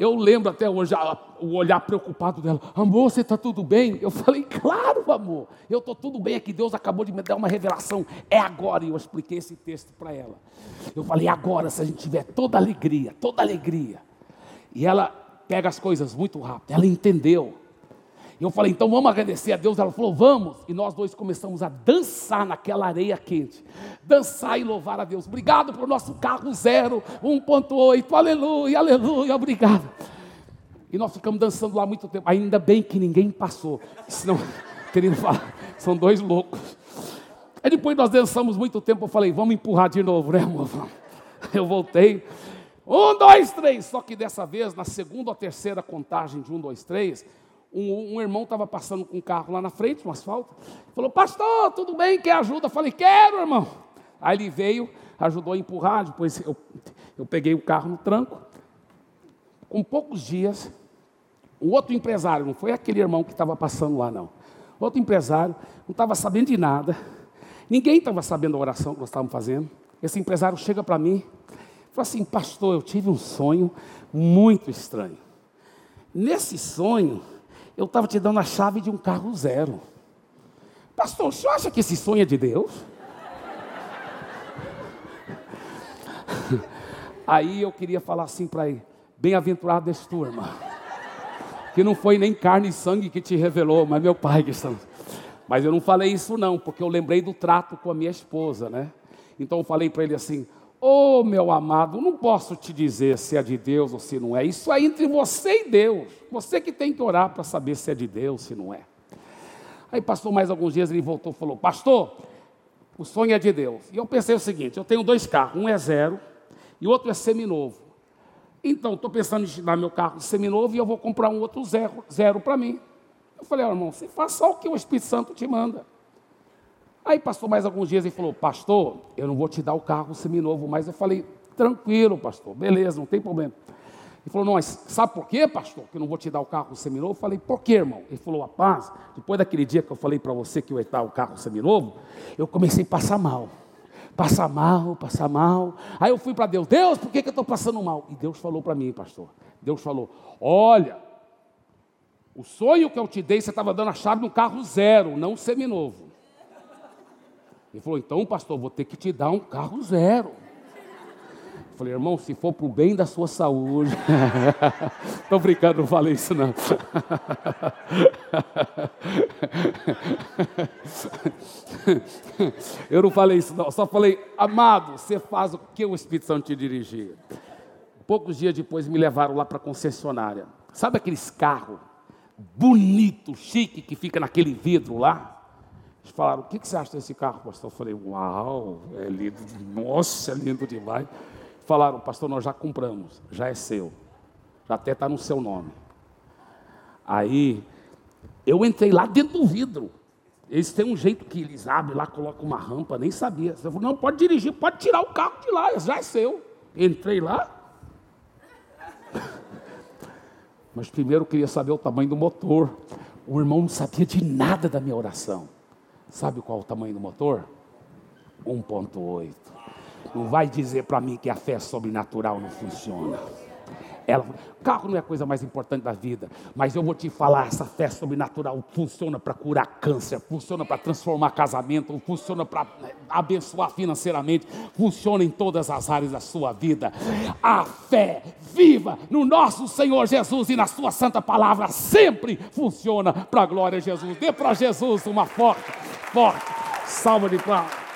Eu lembro até hoje o olhar preocupado dela. Amor, você está tudo bem? Eu falei, claro, amor. Eu estou tudo bem aqui. Deus acabou de me dar uma revelação. É agora. E eu expliquei esse texto para ela. Eu falei, agora, se a gente tiver toda alegria, toda alegria. E ela pega as coisas muito rápido. Ela entendeu. E eu falei, então vamos agradecer a Deus. Ela falou, vamos. E nós dois começamos a dançar naquela areia quente. Dançar e louvar a Deus. Obrigado por nosso carro zero, 1.8. Aleluia, aleluia, obrigado. E nós ficamos dançando lá muito tempo. Ainda bem que ninguém passou. Senão, querido falar, são dois loucos. Aí depois nós dançamos muito tempo. Eu falei, vamos empurrar de novo, né, amor? Eu voltei. Um, dois, três. Só que dessa vez, na segunda ou terceira contagem de um, dois, três um, um irmão estava passando com um carro lá na frente, no asfalto, falou, pastor, tudo bem, quer ajuda? Eu falei, quero, irmão. Aí ele veio, ajudou a empurrar, depois eu, eu peguei o carro no tranco. Com poucos dias, um outro empresário, não foi aquele irmão que estava passando lá, não. Outro empresário, não estava sabendo de nada, ninguém estava sabendo a oração que nós estávamos fazendo. Esse empresário chega para mim, fala assim, pastor, eu tive um sonho muito estranho. Nesse sonho, eu estava te dando a chave de um carro zero. Pastor, o senhor acha que esse sonho é de Deus? Aí eu queria falar assim para ele: bem-aventurado és tu, irmão. Que não foi nem carne e sangue que te revelou, mas meu pai que está. Mas eu não falei isso não, porque eu lembrei do trato com a minha esposa, né? Então eu falei para ele assim: Oh, meu amado, não posso te dizer se é de Deus ou se não é. Isso é entre você e Deus. Você que tem que orar para saber se é de Deus, se não é. Aí passou mais alguns dias, ele voltou e falou: Pastor, o sonho é de Deus. E eu pensei o seguinte: eu tenho dois carros, um é zero e o outro é seminovo. Então, estou pensando em tirar meu carro seminovo e eu vou comprar um outro zero, zero para mim. Eu falei, oh, irmão, você faz só o que o Espírito Santo te manda. Aí passou mais alguns dias e falou, pastor, eu não vou te dar o carro seminovo mais. Eu falei, tranquilo, pastor, beleza, não tem problema. Ele falou, não, mas sabe por quê, pastor, que eu não vou te dar o carro seminovo? Eu falei, por quê, irmão? Ele falou, rapaz, depois daquele dia que eu falei para você que eu ia dar o carro seminovo, eu comecei a passar mal. Passar mal, passar mal. Aí eu fui para Deus, Deus, por que, que eu estou passando mal? E Deus falou para mim, pastor, Deus falou, olha, o sonho que eu te dei, você estava dando a chave no carro zero, não seminovo. Ele falou: então, pastor, vou ter que te dar um carro zero. falei, irmão, se for para o bem da sua saúde. Estou brincando, não falei isso não. Eu não falei isso não, só falei, amado, você faz o que o Espírito Santo te dirigir. Poucos dias depois me levaram lá para a concessionária. Sabe aqueles carros bonito, chique, que fica naquele vidro lá? Eles falaram, o que, você acha desse carro, pastor? Eu falei, uau, é lindo, nossa, é lindo demais. Falaram, pastor, nós já compramos, já é seu, já até está no seu nome. Aí, eu entrei lá dentro do vidro. Eles têm um jeito que eles abrem lá, colocam uma rampa, nem sabia. Eu falei, não, pode dirigir, pode tirar o carro de lá, já é seu. Entrei lá. Mas primeiro eu queria saber o tamanho do motor. O irmão não sabia de nada da minha oração. Sabe qual o tamanho do motor? 1.8. Não vai dizer para mim que a fé sobrenatural não funciona. Ela, carro não é a coisa mais importante da vida, mas eu vou te falar, essa fé sobrenatural funciona para curar câncer, funciona para transformar casamento, funciona para né, abençoar financeiramente, funciona em todas as áreas da sua vida. A fé viva no nosso Senhor Jesus e na sua santa palavra sempre funciona para a glória de Jesus. Dê para Jesus uma forte, forte salva de palmas.